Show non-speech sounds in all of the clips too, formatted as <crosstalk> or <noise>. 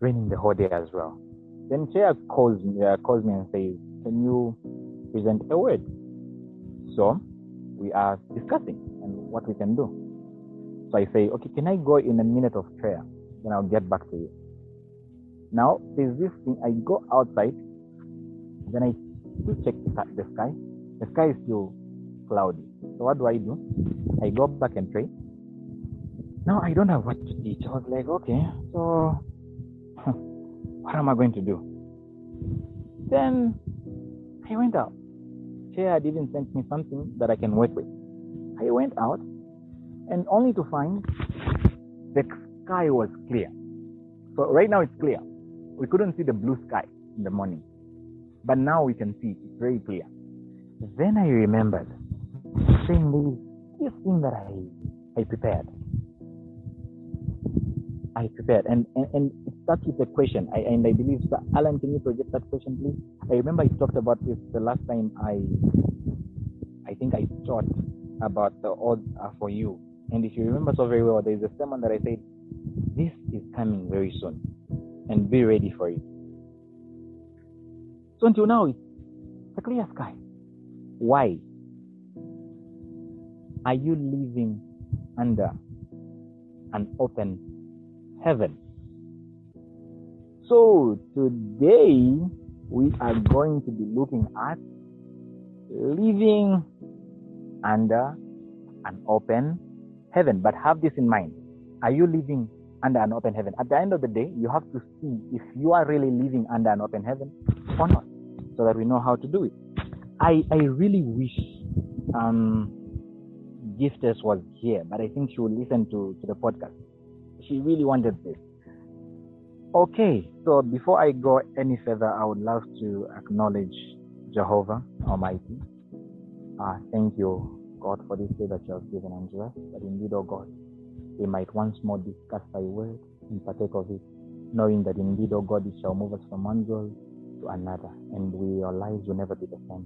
raining the whole day as well. Then Chair calls me, uh, calls me and says, "Can you present a word?" So we are discussing and what we can do. So I say, "Okay, can I go in a minute of prayer? Then I'll get back to you." Now there's this thing. I go outside, then I check the sky. The sky is still cloudy. So what do I do? I go back and pray. Now I don't have what to teach. I was like, okay, so what am I going to do? Then I went out. Had even sent me something that I can work with. I went out and only to find the sky was clear. So right now it's clear. We couldn't see the blue sky in the morning. But now we can see it's very clear. Then I remembered saying this thing that I I prepared. I prepared. And, and, and it starts with a question. I, and I believe, Sir Alan, can you project that question, please? I remember I talked about this the last time I, I think I taught about the odds are for you. And if you remember so very well, there's a sermon that I said, this is coming very soon. And be ready for it. So until now, it's a clear sky. Why? Are you living under an open heaven. So today we are going to be looking at living under an open heaven. But have this in mind. Are you living under an open heaven? At the end of the day, you have to see if you are really living under an open heaven or not, so that we know how to do it. I, I really wish um, Gifters was here, but I think she will listen to, to the podcast she really wanted this. Okay, so before I go any further, I would love to acknowledge Jehovah Almighty. Uh, thank you, God, for this day that you have given unto us. That indeed, O oh God, we might once more discuss thy word and partake of it, knowing that indeed, O oh God, it shall move us from one joy to another, and we, our lives will never be the same.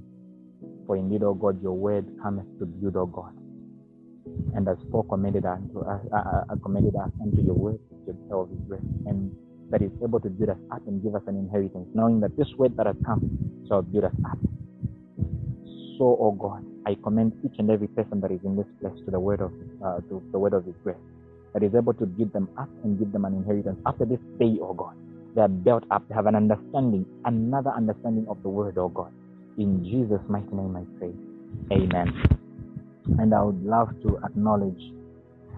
For indeed, O oh God, your word cometh to build, O God, and as Paul commended unto us, uh, uh, uh, commended us unto your word, of his grace, and that is able to build us up and give us an inheritance, knowing that this word that has come shall build us up. So, oh God, I commend each and every person that is in this place to the word of uh, to the word of His grace, that is able to give them up and give them an inheritance. After this day, oh God, they are built up. They have an understanding, another understanding of the word, oh God. In Jesus' mighty name, I pray. Amen and I would love to acknowledge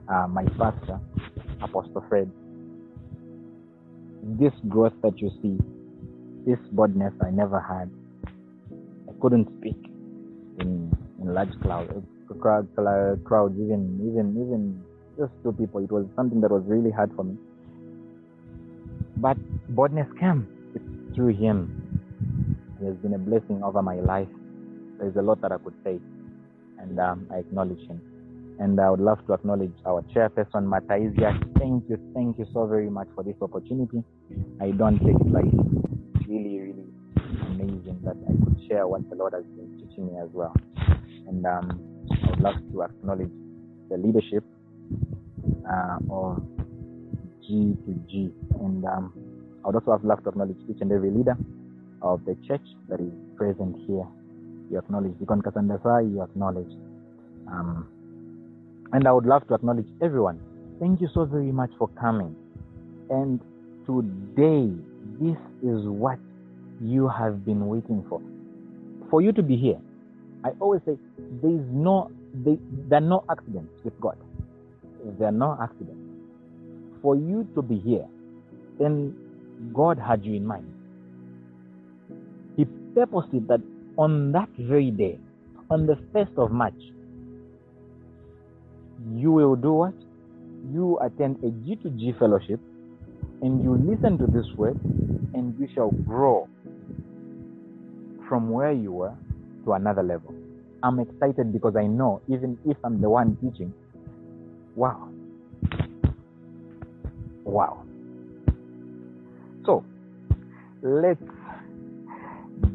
uh, my pastor, Apostle Fred. This growth that you see, this boldness I never had. I couldn't speak in in large crowds, crowd, even even even just two people. It was something that was really hard for me. But boldness came through him. He has been a blessing over my life. There's a lot that I could say and um, I acknowledge him. And I would love to acknowledge our chairperson, Mataizia. Thank you, thank you so very much for this opportunity. I don't take it lightly. Really, really amazing that I could share what the Lord has been teaching me as well. And um, I would love to acknowledge the leadership uh, of G to G. And um, I would also have loved to acknowledge each and every leader of the church that is present here you acknowledge. Deacon Kasandasa, you acknowledge. Um, and I would love to acknowledge everyone. Thank you so very much for coming. And today, this is what you have been waiting for. For you to be here. I always say there is no there, there are no accidents with God. There are no accidents. For you to be here, then God had you in mind. He purposed it that on that very day, on the 1st of March, you will do what? You attend a G2G fellowship and you listen to this word and you shall grow from where you were to another level. I'm excited because I know even if I'm the one teaching, wow. Wow. So let's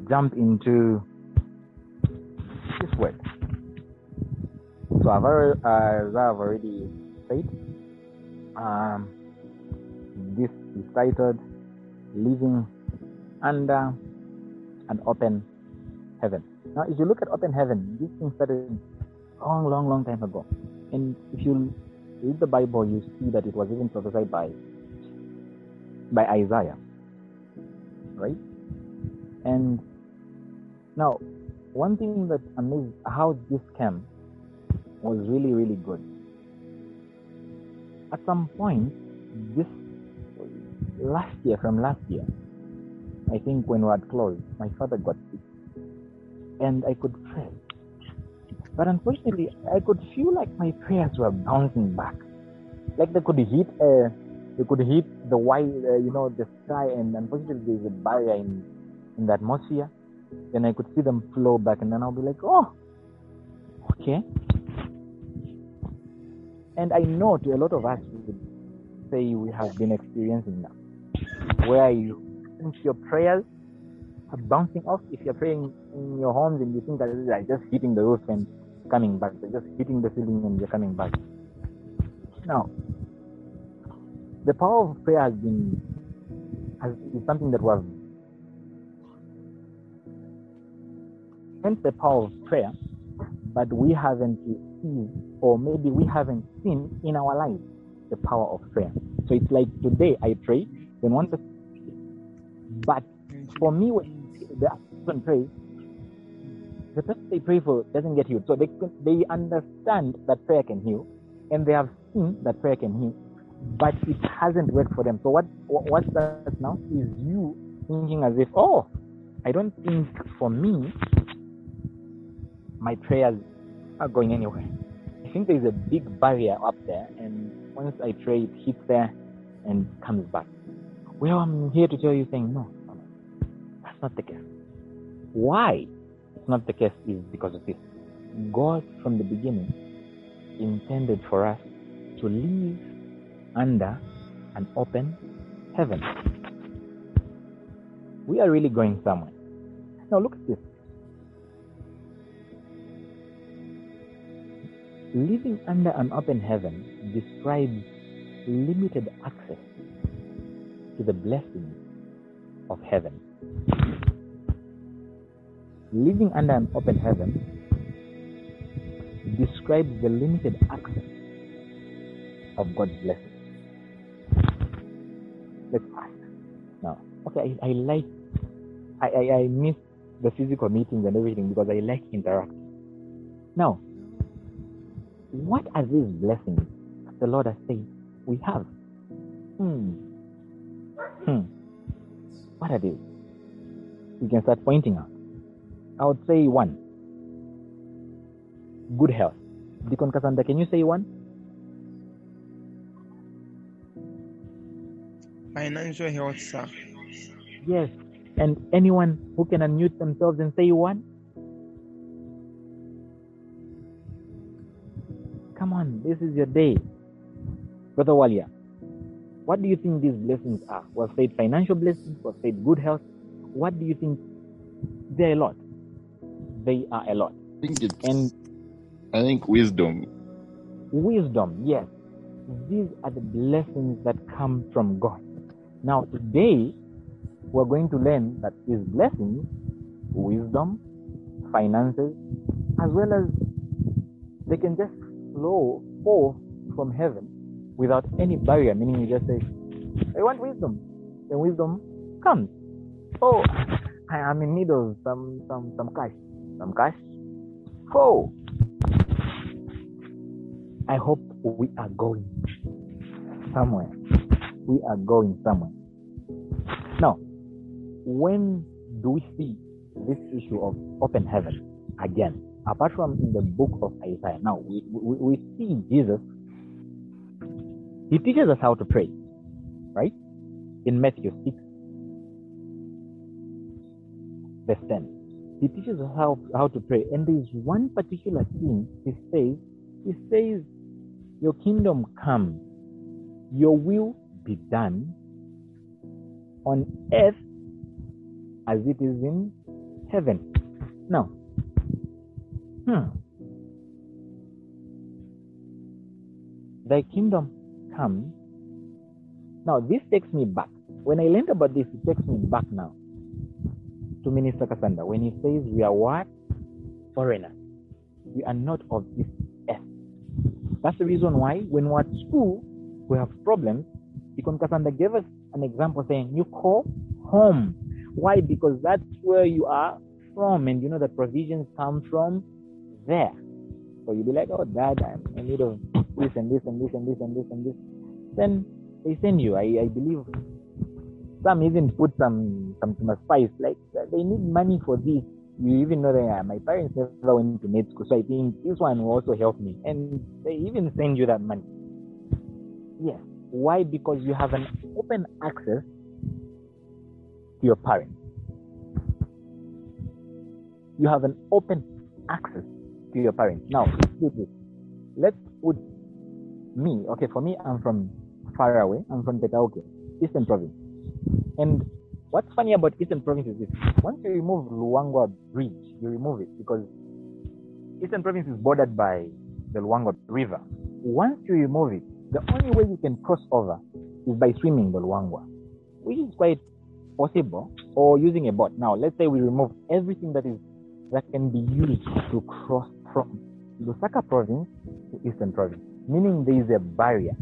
jump into this word. So I've already, as I've already said, um, this is titled living under an open heaven. Now, if you look at open heaven, this thing started long, long, long time ago. And if you read the Bible, you see that it was even prophesied by by Isaiah, right? And now, one thing that amazed how this came was really, really good. At some point, this last year, from last year, I think when we had closed, my father got sick. And I could pray. But unfortunately, I could feel like my prayers were bouncing back. Like they could hit uh, they could hit the white, uh, you know, the sky, and unfortunately there's a barrier in, in the atmosphere. Then I could see them flow back, and then I'll be like, oh, okay. And I know to a lot of us would say we have been experiencing that, where you think your prayers are bouncing off. If you're praying in your homes and you think that they're just hitting the roof and coming back, they're just hitting the ceiling and they're coming back. Now, the power of prayer has been has, is something that was hence the power of prayer, but we haven't received or maybe we haven't seen in our lives the power of prayer. So it's like today I pray, then one person, but for me, when the person prays, the person they pray for doesn't get healed. So they they understand that prayer can heal, and they have seen that prayer can heal, but it hasn't worked for them. So what what's that now? Is you thinking as if, oh, I don't think for me my prayers are going anywhere. I think there's a big barrier up there, and once I pray, it hits there and comes back. Well, I'm here to tell you, saying no, that's not the case. Why it's not the case is because of this. God, from the beginning, intended for us to live under an open heaven. We are really going somewhere. Now, look at this. Living under an open heaven describes limited access to the blessings of heaven. Living under an open heaven describes the limited access of God's blessings. Let's ask. Now, okay, I, I like, I, I, I miss the physical meetings and everything because I like interacting. Now, what are these blessings the Lord has said we have? Hmm. Hmm. What are these? We can start pointing out. I would say one. Good health. Deacon Cassandra, can you say one? Financial health, sir. Yes. And anyone who can unmute themselves and say one? Come on, this is your day. Brother Walia, what do you think these blessings are? Was said financial blessings, was said good health. What do you think? They're a lot. They are a lot. I think it's, And I think wisdom. wisdom, yes. These are the blessings that come from God. Now, today, we're going to learn that these blessings, wisdom, finances, as well as they can just flow forth from heaven without any barrier, meaning you just say, I want wisdom. Then wisdom comes. Oh, I am in need of some some some cash. Some cash. Oh. I hope we are going somewhere. We are going somewhere. Now, when do we see this issue of open heaven again? Apart from in the book of Isaiah, now we, we, we see Jesus. He teaches us how to pray, right? In Matthew 6, verse 10. He teaches us how, how to pray. And there is one particular thing he says, he says, Your kingdom come, your will be done on earth as it is in heaven. Now, hmm. Thy kingdom come. Now, this takes me back. When I learned about this, it takes me back now to Minister Kasanda when he says we are what? Foreigners. We are not of this earth. That's the reason why when we're at school, we have problems. Because Kasanda gave us an example saying, you call home. Why? Because that's where you are from, and you know the provisions come from there. So you'll be like, oh, dad, in need of this and this and this and this and this and this. Then they send you. I, I believe some even put some some, some spice. Like they need money for this. You even know that my parents never went to med school, so I think this one will also help me. And they even send you that money. Yes. Why? Because you have an open access to your parents. You have an open access to your parents. Now, let's put me. Okay, for me, I'm from far away. I'm from Petauke, Eastern Province. And what's funny about Eastern Province is this: once you remove Luangwa Bridge, you remove it because Eastern Province is bordered by the Luangwa River. Once you remove it, the only way you can cross over is by swimming the Luangwa, which is quite possible, or using a boat. Now, let's say we remove everything that is that can be used to cross from Lusaka province to Eastern province, meaning there is a barrier,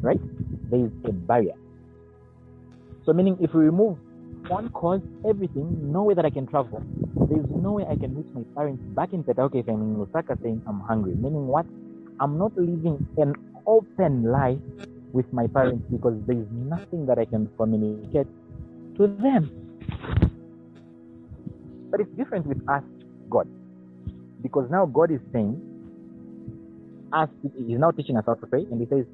right? There is a barrier. So, meaning if we remove one cause, everything, no way that I can travel. There is no way I can reach my parents back in Petauke if I'm in Lusaka saying I'm hungry. Meaning what? I'm not living an open life with my parents because there is nothing that I can communicate to them. But it's different with us, God. Because now God is saying, us, He's now teaching us how to pray, and He says,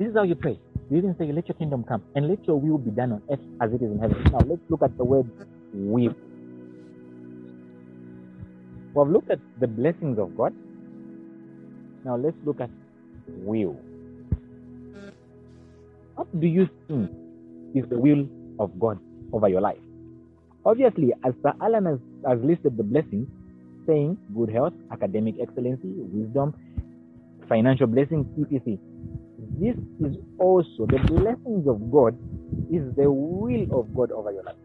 This is how you pray. You even say, Let your kingdom come, and let your will be done on earth as it is in heaven. Now let's look at the word will. We've looked at the blessings of God. Now let's look at will. What do you think is the will of God over your life? Obviously, as Sir Alan has, has listed the blessings, saying good health, academic excellency, wisdom, financial blessings, etc. This is also the blessings of God is the will of God over your life.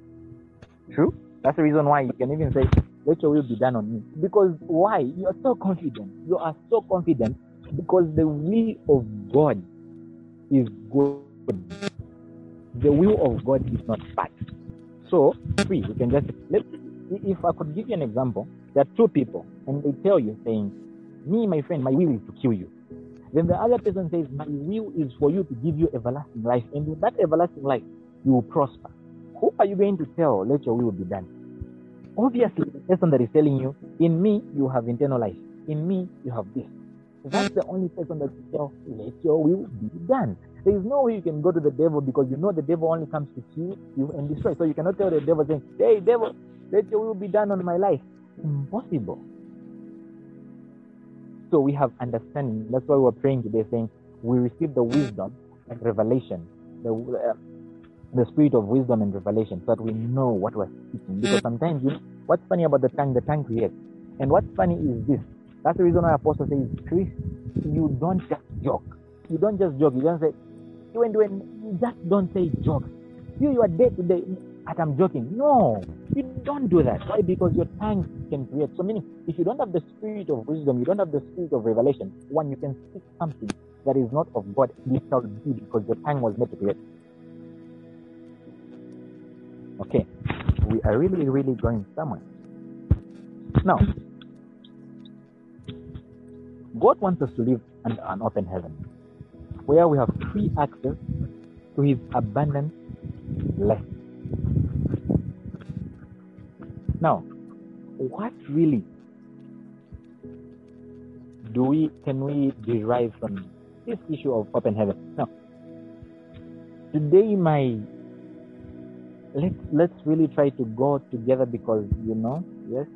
True? That's the reason why you can even say, let your will be done on me. Because why? You are so confident. You are so confident because the will of God is good. The will of God is not bad. So, free. We can just let. If I could give you an example, there are two people, and they tell you saying, "Me, my friend, my will is to kill you." Then the other person says, "My will is for you to give you everlasting life, and with that everlasting life, you will prosper." Who are you going to tell? Let your will be done. Obviously, the person that is telling you, "In me, you have eternal life. In me, you have this." That's the only person that you tell, "Let your will be done." There is no way you can go to the devil because you know the devil only comes to kill you and destroy. So you cannot tell the devil saying, Hey devil, let your will be done on my life. Impossible. So we have understanding. That's why we're praying today, saying we receive the wisdom and revelation, the uh, the spirit of wisdom and revelation, so that we know what we're speaking. Because sometimes, you know, what's funny about the tongue, the tongue creates. And what's funny is this. That's the reason why Apostle says, Chris, you don't just joke. You don't just joke. You don't say, when when you just don't say jokes. You you are day to day and I'm joking. No, you don't do that. Why? Because your tongue can create. So meaning if you don't have the spirit of wisdom, you don't have the spirit of revelation, one you can speak something that is not of God, this shall be because your tongue was made to create. Okay. We are really, really going somewhere. Now, God wants us to live under an open heaven where we have free access to his abundant blessings. Now, what really do we can we derive from this issue of open heaven? Now, today my let's let's really try to go together because you know, yes,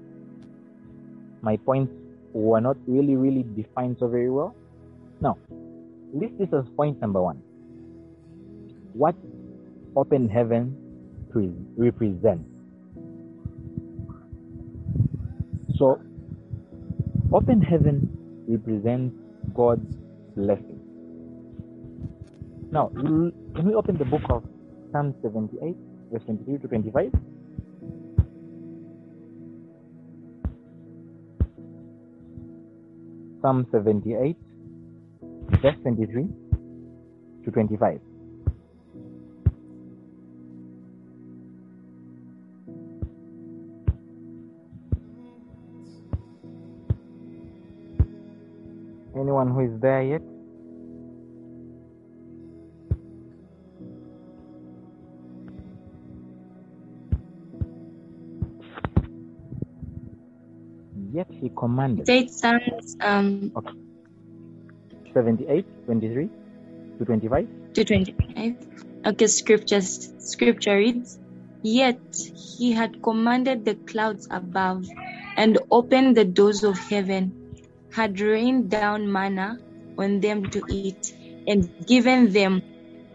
my points were not really really defined so very well. Now, list this as point number one. What open heaven represents. So, open heaven represents God's blessing. Now, can we open the book of Psalm 78, verse 23 to 25? Psalm 78, verse 23 to 25. Anyone who is there yet? Yet he commanded. It Psalms um, 78, 23 to 25. to 25. Okay, scriptures, scripture reads, Yet he had commanded the clouds above and opened the doors of heaven, had rained down manna on them to eat, and given them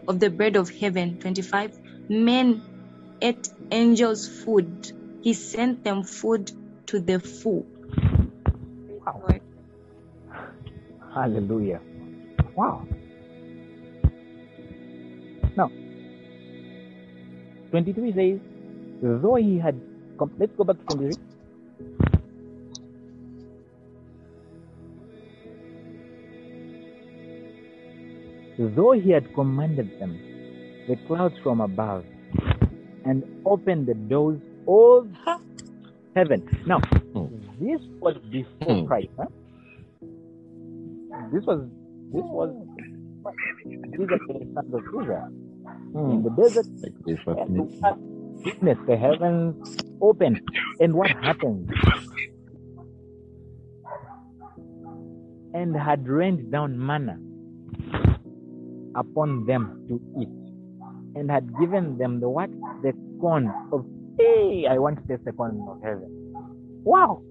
of the bread of heaven. 25. Men ate angels' food. He sent them food to the full. Wow. Hallelujah. Wow. Now, 23 says, though he had, let's go back to 23. Though he had commanded them, the clouds from above, and opened the doors of heaven. Now, Hmm. this was before Hmm. Christ. Huh? This was this was these are the sons of Israel in the desert Like this was and me. to witness the heavens open. And what happened? And had rained down manna upon them to eat, and had given them the what? The corn of hey, I want to taste the corn of heaven. Wow.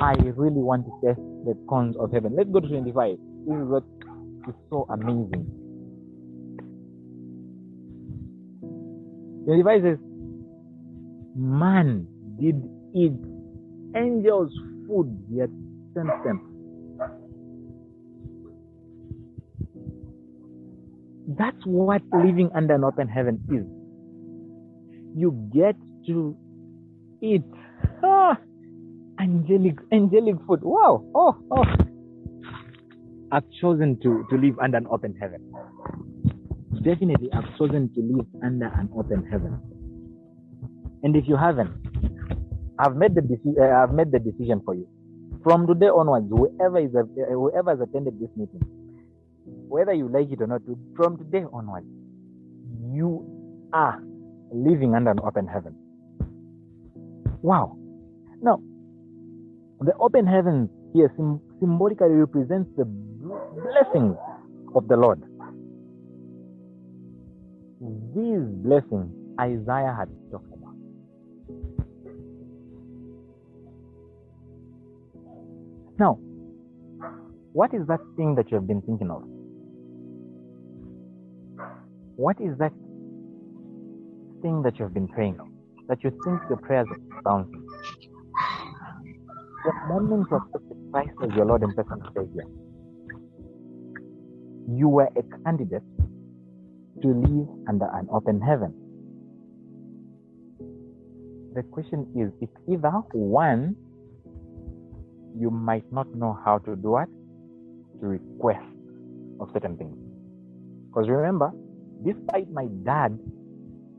I really want to taste the corns of heaven. Let's go to 25. This is what is so amazing. 25 says, Man did eat angels' food, yet sent them. That's what living under an open heaven is. You get to eat ah, angelic angelic food. Wow. Oh, oh. I've chosen to, to live under an open heaven. Definitely, I've chosen to live under an open heaven. And if you haven't, I've made the deci- uh, I've made the decision for you. From today onwards, whoever is a, uh, whoever has attended this meeting, whether you like it or not, from today onwards, you are living under an open heaven. Wow. Now, the open heaven here sym- symbolically represents the bl- blessings of the Lord. These blessings Isaiah had talked about. Now, what is that thing that you have been thinking of? What is that thing that you have been praying of? That you think your prayers are bouncing? The moment you accepted Christ as your Lord and personal Savior, you were a candidate to live under an open heaven. The question is if either one, you might not know how to do it, To request of certain things. Because remember, despite my dad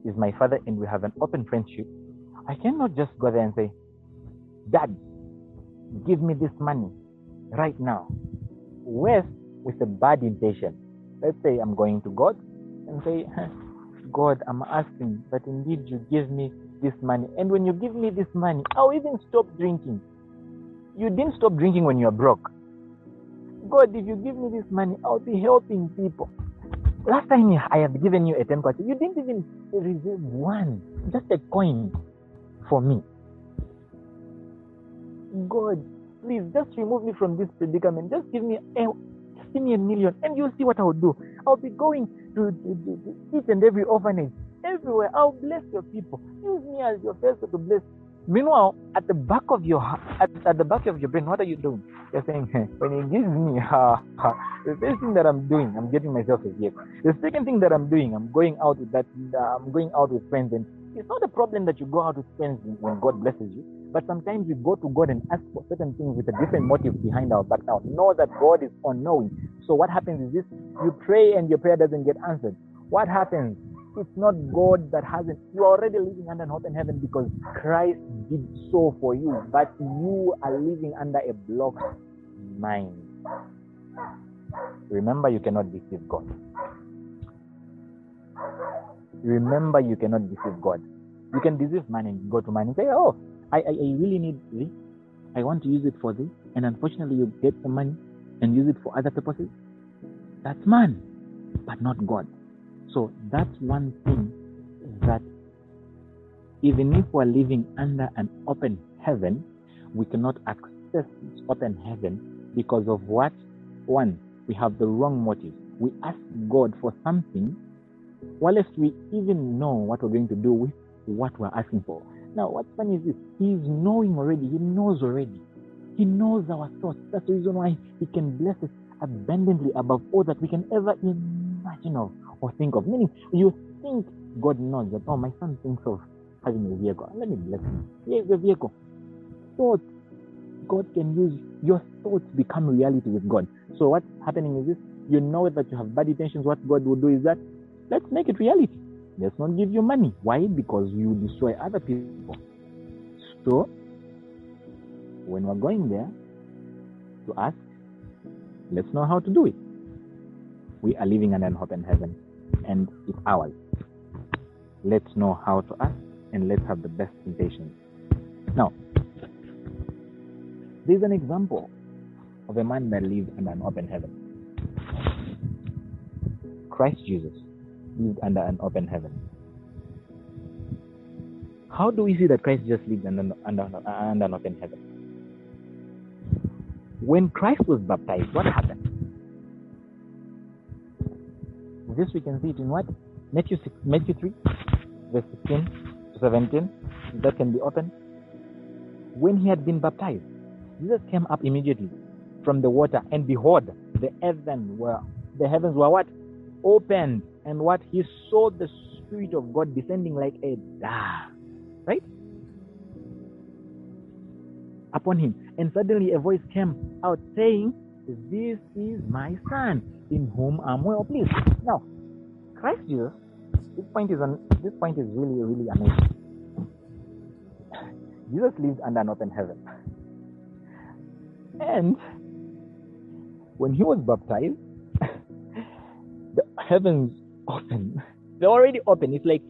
is my father and we have an open friendship, I cannot just go there and say, Dad, give me this money right now. With with a bad intention. Let's say I'm going to God and say, <laughs> God, I'm asking that indeed you give me this money. And when you give me this money, I'll even stop drinking. You didn't stop drinking when you're broke. God, if you give me this money, I'll be helping people. Last time I have given you a 10 kwacha, you didn't even reserve one, just a coin for me. God, please just remove me from this predicament. Just give me a, give me a million, and you'll see what I'll do. I'll be going to, to, to, to each and every orphanage, everywhere. I'll bless your people. Use me as your vessel to bless Meanwhile, at the back of your at, at the back of your brain, what are you doing? You're saying, when he gives me, ha, ha, the first thing that I'm doing, I'm getting myself a vehicle. The second thing that I'm doing, I'm going out with that, uh, I'm going out with friends, and it's not a problem that you go out with friends when God blesses you. But sometimes we go to God and ask for certain things with a different motive behind our back. Now, know that God is unknowing. So what happens is this: you pray and your prayer doesn't get answered. What happens? It's not God that hasn't. You are already living under an open heaven because Christ did so for you, but you are living under a blocked mind. Remember, you cannot deceive God. Remember, you cannot deceive God. You can deceive man and go to man and say, Oh, I, I, I really need this. I want to use it for this. And unfortunately, you get the money and use it for other purposes. That's man, but not God. So that's one thing that even if we're living under an open heaven, we cannot access this open heaven because of what? One, we have the wrong motive. We ask God for something whilst we even know what we're going to do with what we're asking for. Now, what's funny is this He's knowing already, He knows already. He knows our thoughts. That's the reason why He can bless us abundantly above all that we can ever imagine of or think of. Meaning, you think God knows that, oh, my son thinks of having a vehicle. Let me bless him. Here's the vehicle. Thoughts. God can use your thoughts become reality with God. So what's happening is this you know that you have bad intentions. What God will do is that let's make it reality. Let's not give you money. Why? Because you destroy other people. So when we're going there to ask, let's know how to do it. We are living in an open heaven and it's ours. Let's know how to ask and let's have the best intentions. Now, there's an example of a man that lived under an open heaven. Christ Jesus lived under an open heaven. How do we see that Christ just lived under, under, under an open heaven? When Christ was baptized, what happened? This we can see it in what? Matthew 6, Matthew 3, verse 16 to 17. That can be open. When he had been baptized, Jesus came up immediately from the water, and behold, the heaven were the heavens were what? Opened, and what he saw the Spirit of God descending like a dove, right? Upon him. And suddenly a voice came out saying, This is my son, in whom I'm well pleased. Now, Christ Jesus, this point is an, this point is really, really amazing. Jesus lived under an open heaven. And when he was baptized, <laughs> the heavens open. They're already open. It's like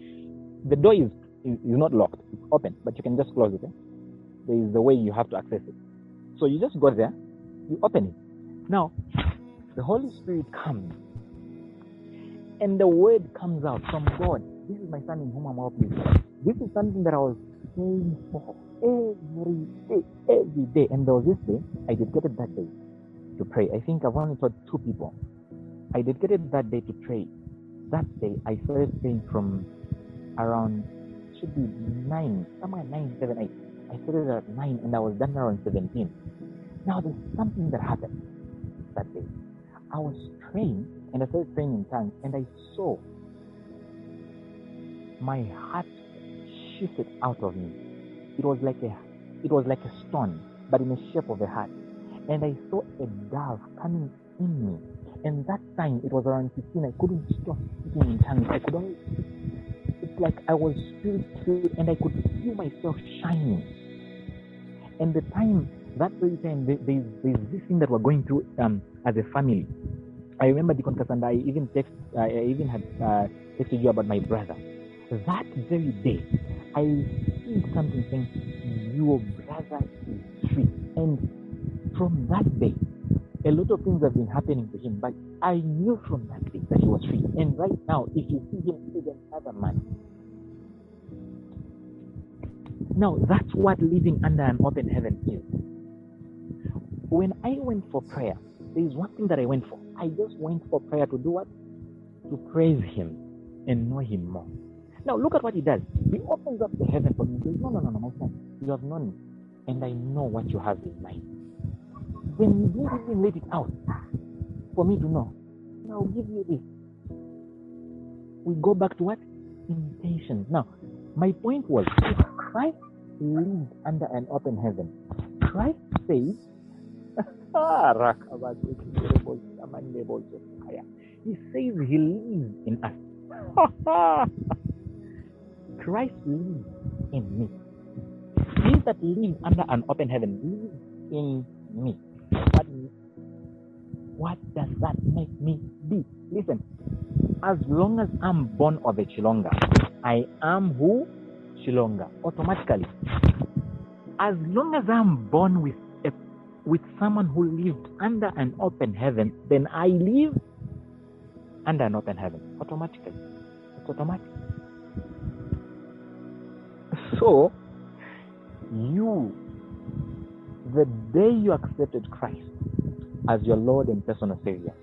the door is, is, is not locked. It's open, but you can just close it. Eh? There is the way you have to access it. So you just go there, you open it. Now, the Holy Spirit comes and the word comes out from God. This is my son in whom I'm pleased. This is something that I was praying for every day, every day. And there was this day, I dedicated that day to pray. I think I've only taught two people. I dedicated that day to pray. That day, I started praying from around, should be 9, somewhere 9, 7, 8. I started at 9 and I was done around 17. Now, there's something that happened that day. I was praying and I started praying in tongues and I saw my heart shifted out of me. It was like a it was like a stone, but in the shape of a heart. And I saw a dove coming in me. And that time it was around 15. I couldn't stop speaking in tongues. I could only it's like I was spirit filled and I could feel myself shining. And the time that very time there's, this thing that we're going through um, as a family I remember Deacon Cassandra, I even text, I even had uh, texted you about my brother. That very day, I see something saying, Your brother is free. And from that day, a lot of things have been happening to him, but I knew from that day that he was free. And right now, if you see him, he's another man. Now, that's what living under an open heaven is. When I went for prayer, there is one thing that I went for. I just went for prayer to do what? To praise Him and know Him more. Now look at what He does. He opens up the heaven for me. He says, No, no, no, no, my son. You have known me, and I know what you have in mind. Then you didn't even let it out for me to know. I'll give you this. We go back to what? Intentions. Now, my point was Christ lived under an open heaven, Christ says, <laughs> Ah, he says he lives in us. <laughs> Christ lives in me. He that lives under an open heaven lives in me. What, what does that make me be? Listen, as long as I'm born of a Chilonga, I am who? Chilonga, automatically. As long as I'm born with with someone who lived under an open heaven, then I live under an open heaven automatically. It's automatic. So, you, the day you accepted Christ as your Lord and personal Savior,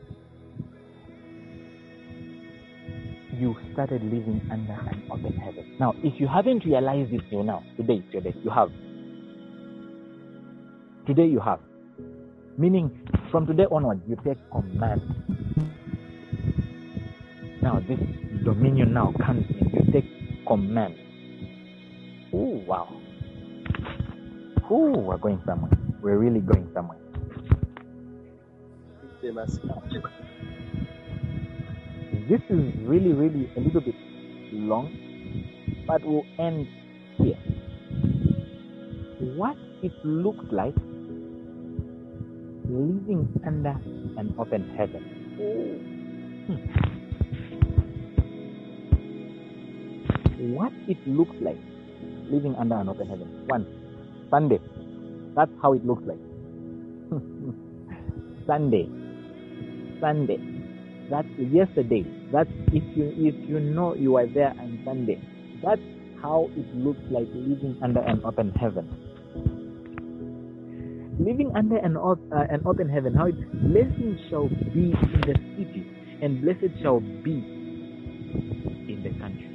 you started living under an open heaven. Now, if you haven't realized it till now, today is your day. You have. Today you have. Meaning, from today onward, you take command. Now, this dominion now comes in. You take command. Oh, wow. Oh, we're going somewhere. We're really going somewhere. This is really, really a little bit long, but we'll end here. What it looks like living under an open heaven. Hmm. What it looks like living under an open heaven. One, Sunday. That's how it looks like. <laughs> Sunday. Sunday. That's yesterday. That's if you if you know you are there on Sunday. That's how it looks like living under an open heaven. Living under an, op- uh, an open heaven, how it blessings shall be in the city, and blessed shall be in the country.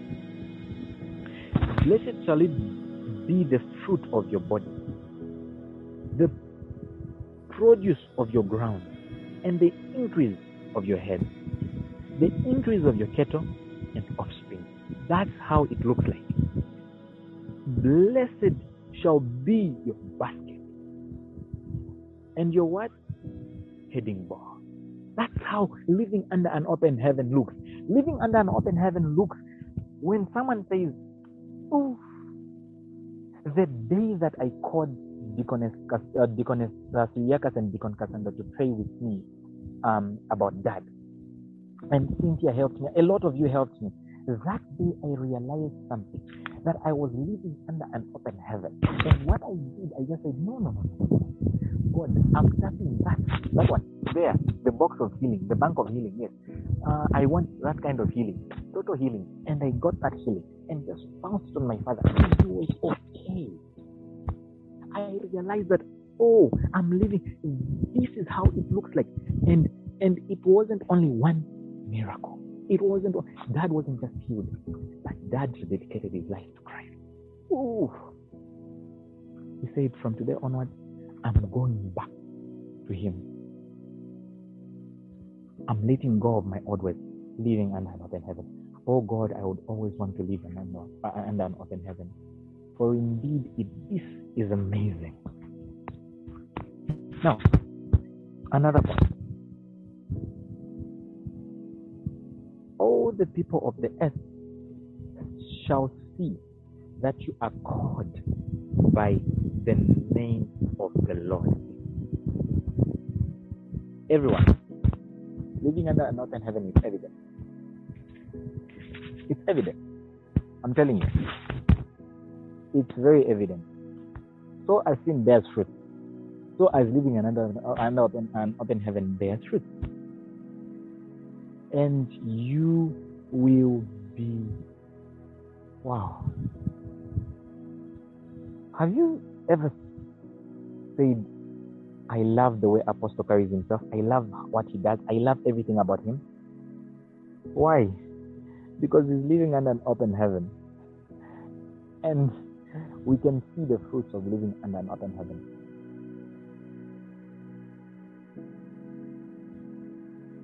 Blessed shall it be the fruit of your body, the produce of your ground, and the increase of your head, the increase of your cattle and offspring. That's how it looks like. Blessed shall be your and your what? Heading bar. That's how living under an open heaven looks. Living under an open heaven looks when someone says, Oh, the day that I called Deaconess, uh, uh, and Deacon Cassandra to pray with me um, about dad, and Cynthia helped me, a lot of you helped me. That day I realized something that I was living under an open heaven. And what I did, I just said, no, no, no. God, I'm tapping that, that one there, the box of healing, the bank of healing. Yes, uh, I want that kind of healing, total healing, and I got that healing, and just bounced on my father. He was okay. I realized that oh, I'm living. This is how it looks like, and and it wasn't only one miracle. It wasn't. Dad wasn't just healed, but Dad dedicated his life to Christ. Ooh. He said, from today onward, I'm going back to Him. I'm letting go of my old ways, living under an open heaven. Oh God, I would always want to live under, uh, under an open heaven. For indeed, it, this is amazing. Now, another point. All the people of the earth shall see that you are called by the name of the Lord. Everyone living under an open heaven is evident. It's evident. I'm telling you. It's very evident. So as sin bears fruit. So as living under, under uh, open, an open heaven bears fruit. And you will be wow. Have you ever said, I love the way Apostle carries himself. I love what he does. I love everything about him. Why? Because he's living under an open heaven. And we can see the fruits of living under an open heaven.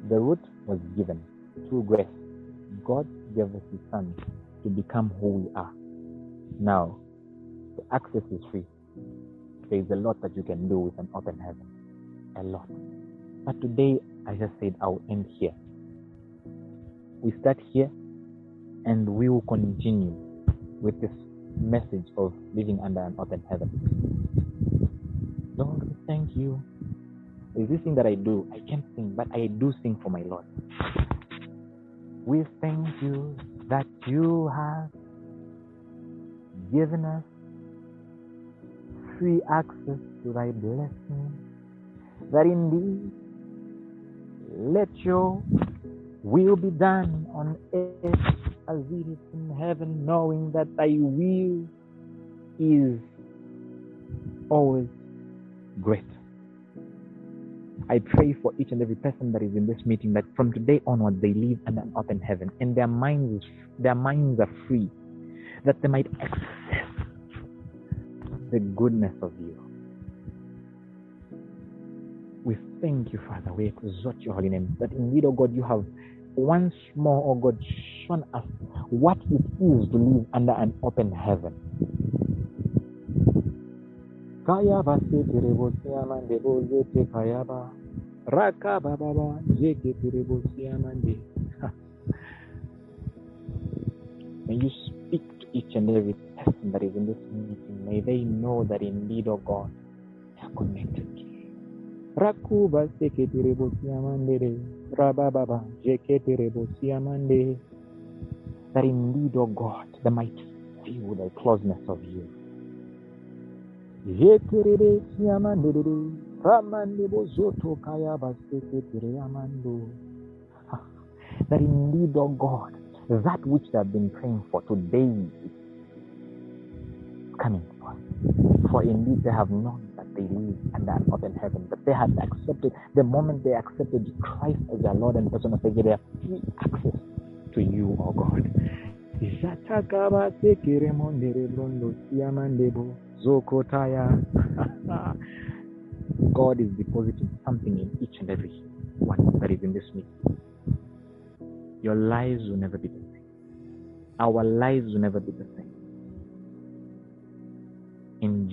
The root was given through grace. God gave us His Son to become who we are. Now, the access is free. There is a lot that you can do with an open heaven. A lot. But today, I just said I'll end here. We start here and we will continue with this message of living under an open heaven. Lord, thank you. There's this thing that I do. I can't sing, but I do sing for my Lord. We thank you that you have given us free access to thy blessing, that indeed let your will be done on earth as it is in heaven, knowing that thy will is always great. I pray for each and every person that is in this meeting that from today onward they live in an open heaven and their minds their minds are free, that they might the goodness of you. We thank you, Father. We exalt your holy name. That indeed, O God, you have once more, O God, shown us what it is to live under an open heaven. Kayaba. Raka. <laughs> May you speak to each and every person that is in this meeting. May they know that indeed, O God, they are connected to you. Rakuba seketerebo siamande. Rabababa jeketerebo siamande. That indeed, O God, they might feel the closeness of you. Jekerere siamandere. Ramande bozoto kaya baseketere amando. That indeed, O God, that which they have been praying for today is coming forth. For indeed they have known that they live under an in heaven, but they have accepted the moment they accepted Christ as their Lord and personal Savior, they have free access to you, O God. Siamandebo zokotaya. God is depositing something in each and every one that is in this meeting. Your lives will never be the same. Our lives will never be the same.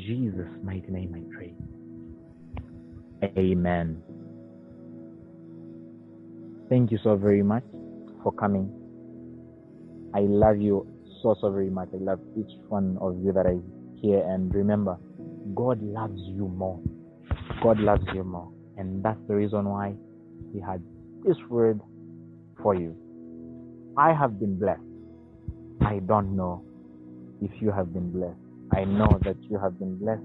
Jesus' mighty name I pray. Amen. Thank you so very much for coming. I love you so, so very much. I love each one of you that I hear. And remember, God loves you more. God loves you more. And that's the reason why He had this word for you. I have been blessed. I don't know if you have been blessed. I know that you have been blessed.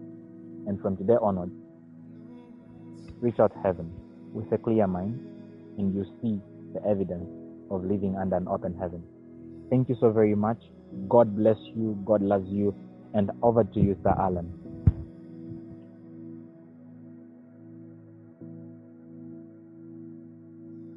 And from today onward, reach out heaven with a clear mind and you see the evidence of living under an open heaven. Thank you so very much. God bless you. God loves you. And over to you, Sir Alan.